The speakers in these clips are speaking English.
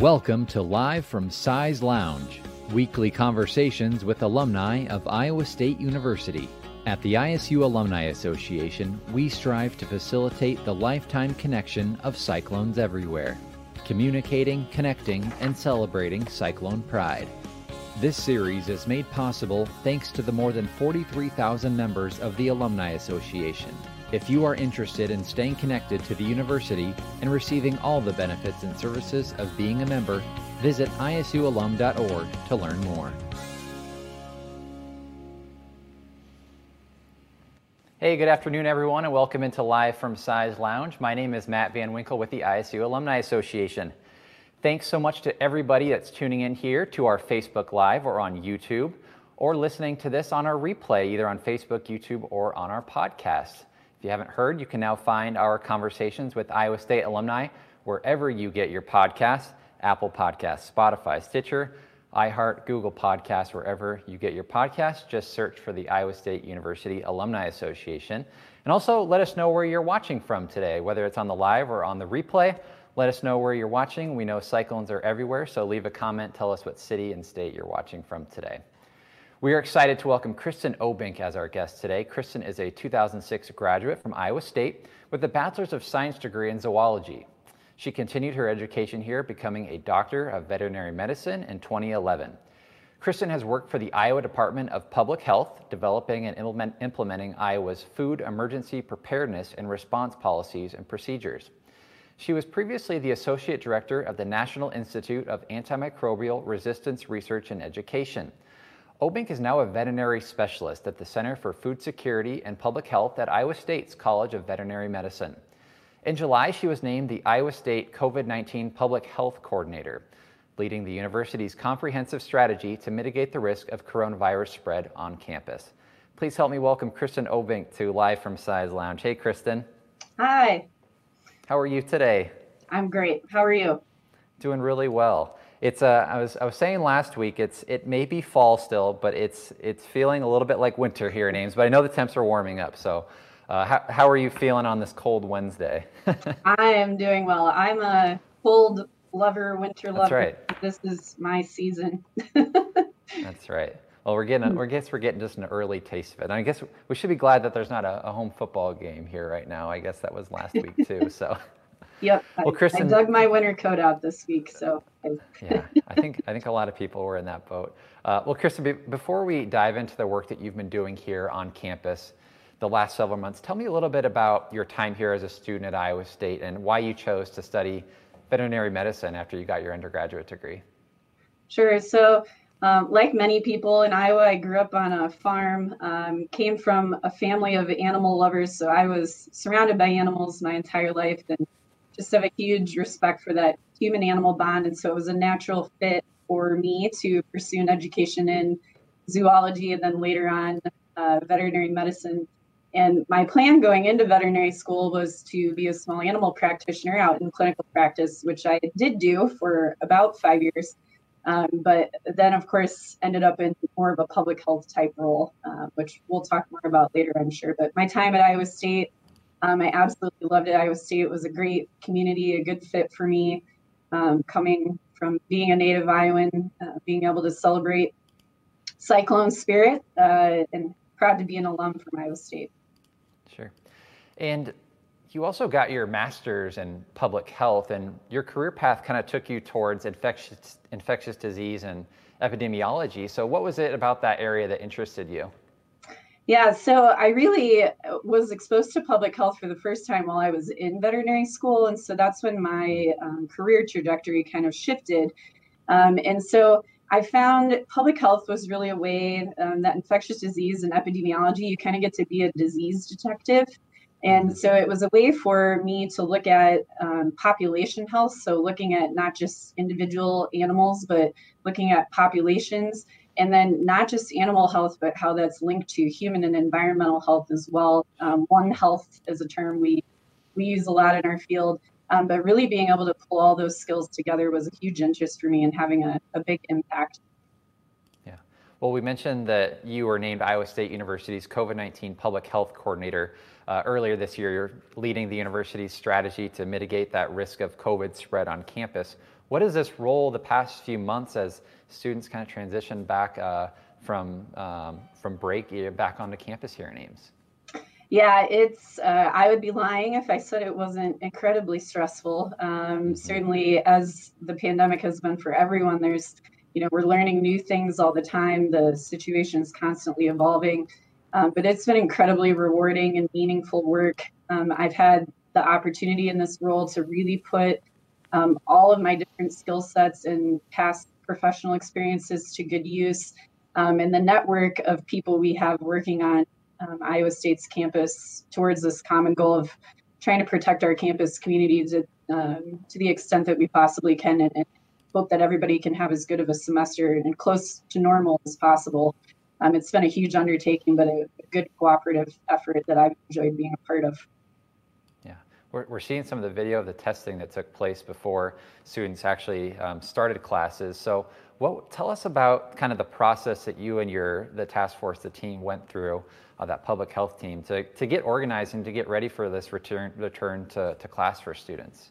Welcome to Live from Cy's Lounge, weekly conversations with alumni of Iowa State University. At the ISU Alumni Association, we strive to facilitate the lifetime connection of Cyclones everywhere, communicating, connecting, and celebrating Cyclone pride. This series is made possible thanks to the more than 43,000 members of the Alumni Association. If you are interested in staying connected to the university and receiving all the benefits and services of being a member, visit isualum.org to learn more. Hey, good afternoon, everyone, and welcome into Live from Cy's Lounge. My name is Matt Van Winkle with the ISU Alumni Association. Thanks so much to everybody that's tuning in here to our Facebook Live or on YouTube, or listening to this on our replay, either on Facebook, YouTube, or on our podcast. You haven't heard, you can now find our conversations with Iowa State alumni wherever you get your podcasts Apple Podcasts, Spotify, Stitcher, iHeart, Google Podcasts, wherever you get your podcasts. Just search for the Iowa State University Alumni Association. And also let us know where you're watching from today, whether it's on the live or on the replay. Let us know where you're watching. We know cyclones are everywhere, so leave a comment. Tell us what city and state you're watching from today. We are excited to welcome Kristen Obbink as our guest today. Kristen is a 2006 graduate from Iowa State with a Bachelor's of Science degree in zoology. She continued her education here, becoming a doctor of veterinary medicine in 2011. Kristen has worked for the Iowa Department of Public Health, developing and implement, implementing Iowa's food emergency preparedness and response policies and procedures. She was previously the Associate Director of the National Institute of Antimicrobial Resistance Research and Education. Obbink is now a veterinary specialist at the Center for Food Security and Public Health at Iowa State's College of Veterinary Medicine. In July, she was named the Iowa State COVID 19 Public Health Coordinator, leading the university's comprehensive strategy to mitigate the risk of coronavirus spread on campus. Please help me welcome Kristen Obbink to Live from Cy's Lounge. Hey, Kristen. Hi. How are you today? I'm great. How are you? Doing really well. It's uh, I was I was saying last week. It's it may be fall still, but it's it's feeling a little bit like winter here in Ames. But I know the temps are warming up. So, uh, how how are you feeling on this cold Wednesday? I am doing well. I'm a cold lover, winter lover. That's right. This is my season. That's right. Well, we're getting, a, I guess we're getting just an early taste of it. And I guess we should be glad that there's not a, a home football game here right now. I guess that was last week too. So. Yep. Well, Kristen, I dug my winter coat out this week, so. yeah, I think I think a lot of people were in that boat. Uh, well, Kristen, be, before we dive into the work that you've been doing here on campus, the last several months, tell me a little bit about your time here as a student at Iowa State and why you chose to study veterinary medicine after you got your undergraduate degree. Sure. So um, like many people in Iowa, I grew up on a farm, um, came from a family of animal lovers. So I was surrounded by animals my entire life and just have a huge respect for that human animal bond. And so it was a natural fit for me to pursue an education in zoology and then later on uh, veterinary medicine. And my plan going into veterinary school was to be a small animal practitioner out in clinical practice, which I did do for about five years. Um, but then, of course, ended up in more of a public health type role, uh, which we'll talk more about later, I'm sure. But my time at Iowa State um, I absolutely loved it. Iowa State was a great community, a good fit for me. Um, coming from being a native Iowan, uh, being able to celebrate Cyclone spirit, uh, and proud to be an alum from Iowa State. Sure. And you also got your master's in public health, and your career path kind of took you towards infectious, infectious disease and epidemiology. So, what was it about that area that interested you? Yeah, so I really uh, was exposed to public health for the first time while I was in veterinary school. And so that's when my um, career trajectory kind of shifted. Um, and so I found public health was really a way um, that infectious disease and epidemiology, you kind of get to be a disease detective. And so it was a way for me to look at um, population health. So looking at not just individual animals, but looking at populations and then not just animal health, but how that's linked to human and environmental health as well. Um, One health is a term we we use a lot in our field, um, but really being able to pull all those skills together was a huge interest for me and having a, a big impact. Yeah. Well, we mentioned that you were named Iowa State University's COVID 19 Public Health Coordinator. Uh, earlier this year, you're leading the university's strategy to mitigate that risk of COVID spread on campus. What has this role the past few months as students kind of transition back uh, from, um, from break back onto campus here in Ames? Yeah, it's, uh, I would be lying if I said it wasn't incredibly stressful. Um, mm-hmm. certainly, as the pandemic has been for everyone, there's, you know, we're learning new things all the time. The situation is constantly evolving. Um, but it's been incredibly rewarding and meaningful work. Um, I've had the opportunity in this role to really put um, all of my different skill sets and past professional experiences to good use. Um, and the network of people we have working on um, Iowa State's campus towards this common goal of trying to protect our campus community to, um, to the extent that we possibly can and, and, hope that everybody can have as good of a semester and close to normal as possible. Um, it's been a huge undertaking, but a, a, good cooperative effort that I've enjoyed being a part of. We're, we're seeing some of the video of the testing that took place before students actually um, started classes. So what, tell us about kind of the process that you and your the task force, the team went through, uh, that public health team, to, to get organized and to get ready for this return return to, to class for students.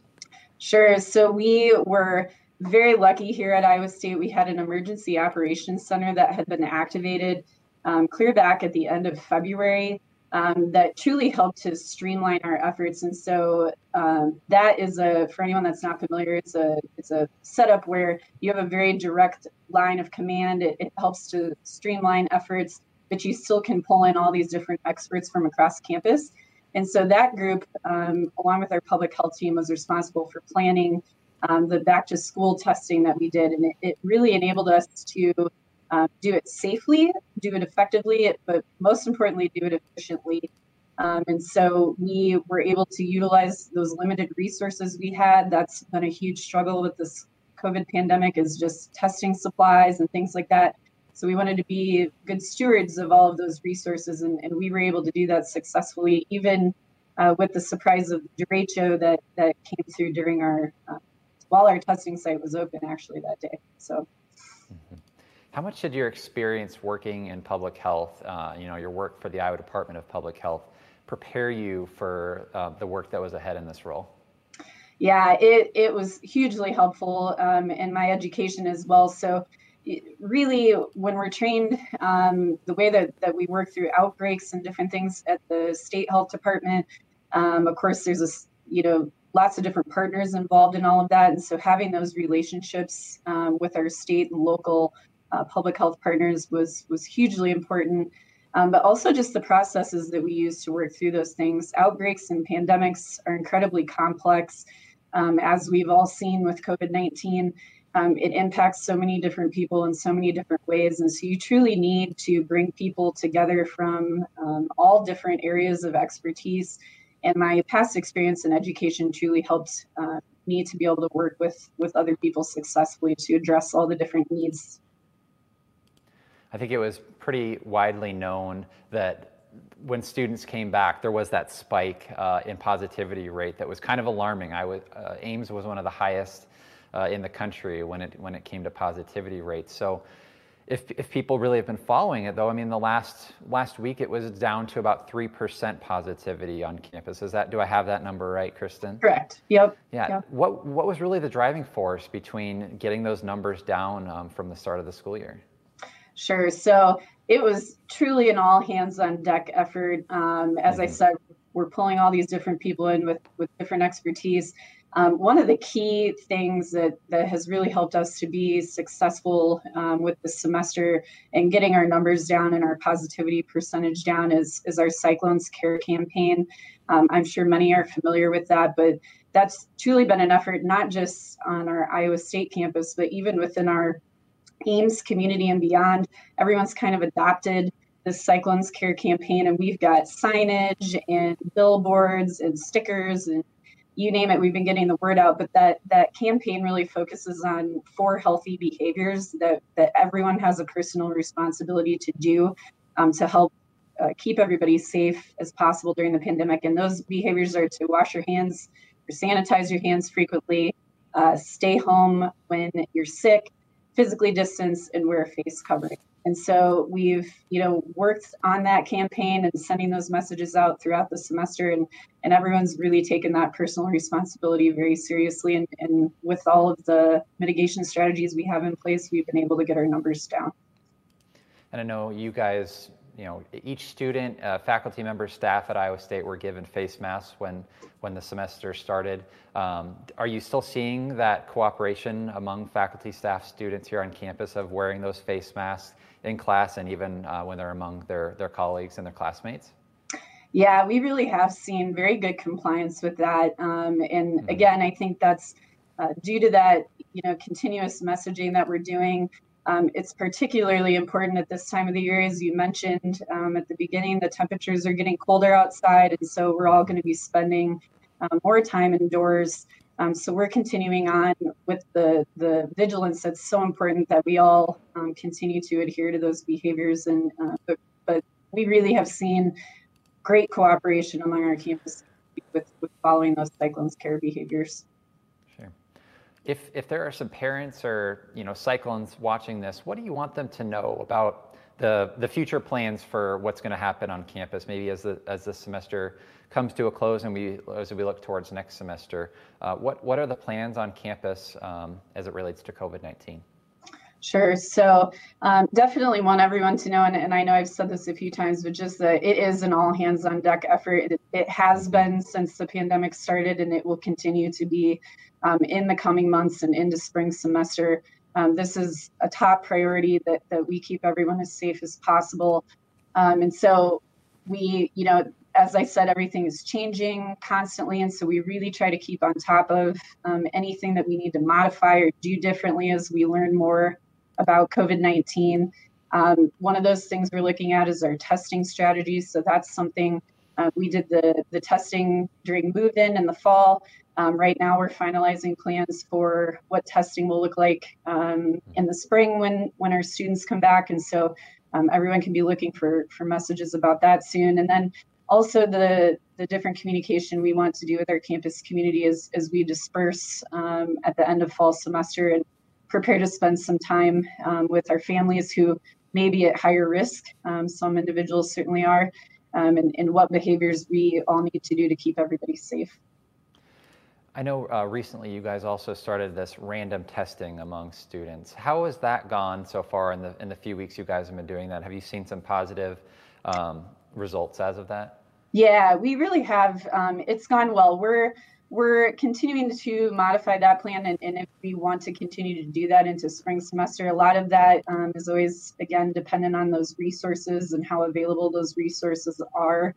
Sure. So we were very lucky here at Iowa State. We had an emergency operations center that had been activated um, clear back at the end of February um, that truly helped to streamline our efforts. And so um, that is a for anyone that's not familiar, it's a it's a setup where you have a very direct line of command. It, it helps to streamline efforts, but you still can pull in all these different experts from across campus. And so that group, um, along with our public health team, was responsible for planning um, the back to school testing that we did, and it, it really enabled us to um, do it safely, do it effectively, but most importantly, do it efficiently. Um, and so we were able to utilize those limited resources we had. That's been a huge struggle with this COVID pandemic is just testing supplies and things like that. So we wanted to be good stewards of all of those resources, and, and we were able to do that successfully, even uh, with the surprise of derecho that that came through during our uh, while our testing site was open actually that day. So. How much did your experience working in public health, uh, you know, your work for the Iowa Department of Public Health, prepare you for uh, the work that was ahead in this role? Yeah, it, it was hugely helpful um, in my education as well. So, really, when we're trained, um, the way that, that we work through outbreaks and different things at the state health department, um, of course, there's a you know lots of different partners involved in all of that, and so having those relationships um, with our state and local uh, public health partners was was hugely important. Um, but also just the processes that we use to work through those things. Outbreaks and pandemics are incredibly complex, um, as we've all seen with COVID 19. Um, it impacts so many different people in so many different ways. And so you truly need to bring people together from um, all different areas of expertise. And my past experience in education truly helped uh, me to be able to work with, with other people successfully to address all the different needs I think it was pretty widely known that when students came back, there was that spike uh, in positivity rate that was kind of alarming. I was, uh, Ames was one of the highest uh, in the country when it when it came to positivity rates. So, if if people really have been following it, though, I mean, the last last week it was down to about three percent positivity on campus. Is that do I have that number right, Kristen? Correct. Yep. Yeah. Yep. What what was really the driving force between getting those numbers down um, from the start of the school year? Sure. So it was truly an all hands on deck effort. Um, as I mm-hmm. said, we're pulling all these different people in with, with different expertise. Um, one of the key things that, that has really helped us to be successful um, with the semester and getting our numbers down and our positivity percentage down is, is our Cyclones Care campaign. Um, I'm sure many are familiar with that, but that's truly been an effort not just on our Iowa State campus, but even within our Ames community and beyond, everyone's kind of adopted this Cyclones Care campaign, and we've got signage and billboards and stickers and you name it. We've been getting the word out, but that that campaign really focuses on four healthy behaviors that that everyone has a personal responsibility to do um, to help uh, keep everybody safe as possible during the pandemic. And those behaviors are to wash your hands or sanitize your hands frequently, uh, stay home when you're sick, physically distance and wear face covering. and so we've, you know, worked on that campaign and sending those messages out throughout the semester, and and everyone's really taken that personal responsibility very seriously. And, and with all of the mitigation strategies we have in place, we've been able to get our numbers down. And I know you guys, you know, each student, uh, faculty members, staff at Iowa State were given face masks when when the semester started. Um, are you still seeing that cooperation among faculty, staff, students here on campus of wearing those face masks? in class and even uh, when they're among their, their colleagues and their classmates? Yeah, we really have seen very good compliance with that. Um, and mm-hmm. again, I think that's uh, due to that, you know, continuous messaging that we're doing. Um, it's particularly important at this time of the year, as you mentioned um, at the beginning. The temperatures are getting colder outside, and so we're all going to be spending um, more time indoors. Um, so we're continuing on with the the vigilance that's so important that we all um, continue to adhere to those behaviors. And uh, but, but we really have seen great cooperation among our campus with, with following those cyclones care behaviors. If if there are some parents or you know cyclones watching this, what do you want them to know about the the future plans for what's going to happen on campus? Maybe as the as the semester comes to a close and we, as we look towards next semester, uh, what, what are the plans on campus um, as it relates to COVID-19? Sure. So um, definitely want everyone to know, and, and, I know I've said this a few times, but just that it is an all hands on deck effort. It, it, has been since the pandemic started, and it will continue to be um, in the coming months and into spring semester. Um, this is a top priority that, that we keep everyone as safe as possible. Um, and so we, you know, as I said, everything is changing constantly. And so we really try to keep on top of um, anything that we need to modify or do differently as we learn more about COVID 19. Um, one of those things we're looking at is our testing strategies. So that's something uh, we did the, the testing during move in in the fall. Um, right now, we're finalizing plans for what testing will look like um, in the spring when, when our students come back. And so um, everyone can be looking for, for messages about that soon. And then also the the different communication we want to do with our campus community as as we disperse um, at the end of fall semester and prepare to spend some time um, with our families who may be at higher risk. Um, some individuals certainly are, um, and, and what behaviors we all need to do to keep everybody safe. I know uh, recently you guys also started this random testing among students. How has that gone so far in the in the few weeks you guys have been doing that? Have you seen some positive um, results as of that? Yeah, we really have. Um, it's gone well. We're we're continuing to modify that plan, and, and, if we want to continue to do that into spring semester, a lot of that um, is always again dependent on those resources and how available those resources are.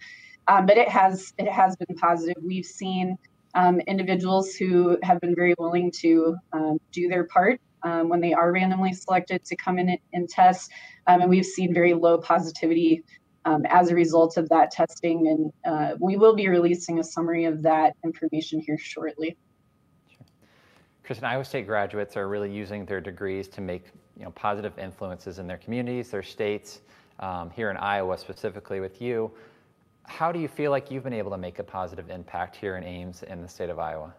Um, but it has it has been positive. We've seen um, individuals who have been very willing to um, do their part um, when they are randomly selected to come in and test. Um, and we've seen very low positivity um, as a result of that testing. And uh, we will be releasing a summary of that information here shortly. Sure. Kristen, Iowa State graduates are really using their degrees to make you know, positive influences in their communities, their states, um, here in Iowa specifically with you. How do you feel like you've been able to make a positive impact here in Ames in the state of Iowa?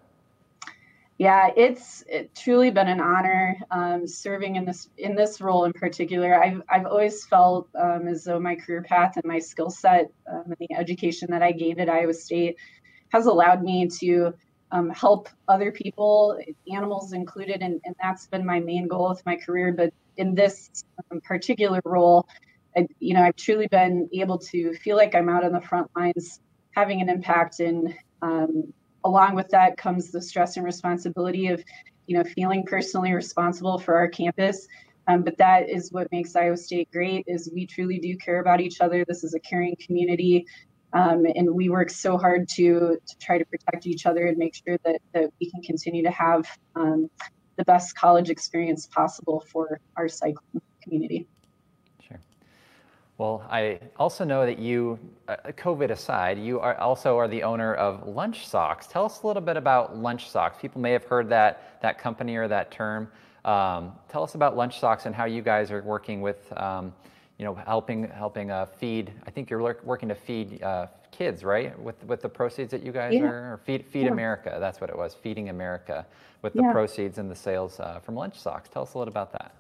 Yeah, it's it truly been an honor um, serving in this in this role in particular. I've I've always felt um, as though my career path and my skill set um, and the education that I gained at Iowa State has allowed me to um, help other people, animals included, and, and that's been my main goal with my career. But in this um, particular role, I, you know, I've truly been able to feel like I'm out on the front lines, having an impact in um, along with that comes the stress and responsibility of you know feeling personally responsible for our campus. Um, but that is what makes iowa state great is we truly do care about each other. This is a caring community. Um, and we work so hard to to try to protect each other and make sure that that we can continue to have um, the best college experience possible for our cycling community well, I also know that you, uh, COVID aside, you are also are the owner of Lunch Socks. Tell us a little bit about Lunch Socks. People may have heard that that company or that term. Um, tell us about Lunch Socks and how you guys are working with, um, you know, helping helping uh, feed. I think you're working to feed uh, kids, right? With with the proceeds that you guys yeah. are, or feed Feed yeah. America. That's what it was, Feeding America, with the yeah. proceeds and the sales uh, from Lunch Socks. Tell us a little about that.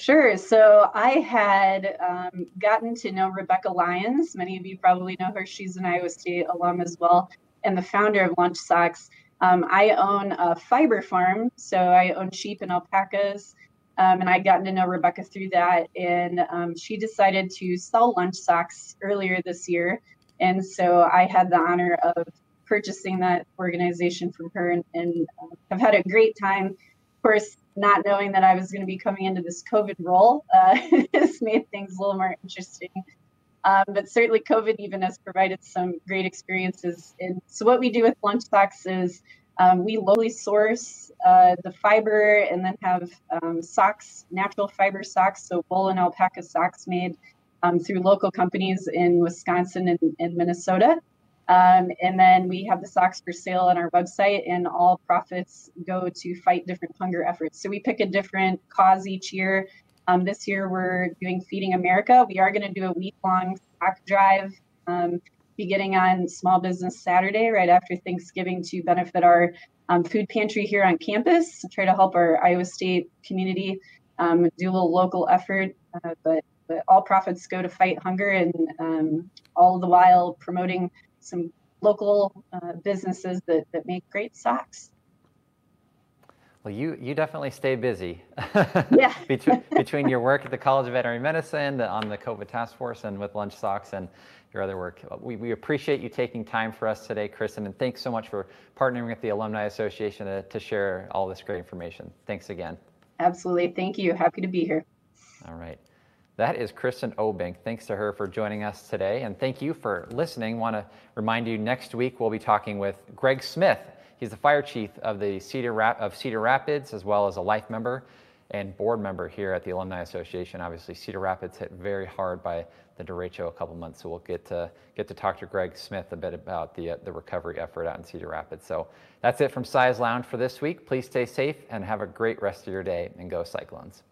Sure. So I had um, gotten to know Rebecca Lyons. Many of you probably know her. She's an Iowa State alum as well, and the founder of Lunch Socks. Um, I own a fiber farm, so I own sheep and alpacas. Um, and I'd gotten to know Rebecca through that. And um, she decided to sell lunch socks earlier this year. And so I had the honor of purchasing that organization from her and, and uh, have had a great time. Of course, not knowing that I was going to be coming into this COVID role uh, has made things a little more interesting. Um, but certainly, COVID even has provided some great experiences. And so, what we do with Lunch Socks is um, we locally source uh, the fiber and then have um, socks, natural fiber socks, so wool and alpaca socks made um, through local companies in Wisconsin and, and Minnesota. Um, and then we have the socks for sale on our website, and all profits go to fight different hunger efforts. So we pick a different cause each year. Um, this year we're doing Feeding America. We are going to do a week long sock drive um, beginning on Small Business Saturday, right after Thanksgiving, to benefit our um, food pantry here on campus, try to help our Iowa State community um, do a little local effort. Uh, but, but all profits go to fight hunger, and um, all the while promoting some local uh, businesses that, that make great socks. Well, you, you definitely stay busy. Yeah. between, between your work at the College of Veterinary Medicine, on the COVID task force, and with Lunch Socks and your other work. We, we appreciate you taking time for us today, Kristen, and thanks so much for partnering with the Alumni Association to, to share all this great information. Thanks again. Absolutely. Thank you. Happy to be here. All right. That is Kristen Obbink. Thanks to her for joining us today. And thank you for listening. Want to remind you next week we'll be talking with Greg Smith. He's the fire chief of the Cedar Rap- of Cedar Rapids, as well as a life member and board member here at the Alumni Association. Obviously, Cedar Rapids hit very hard by the derecho a couple months, so we'll get to get to talk to Greg Smith a bit about the uh, the recovery effort out in Cedar Rapids. So that's it from Cy's Lounge for this week. Please stay safe and have a great rest of your day, and go Cyclones.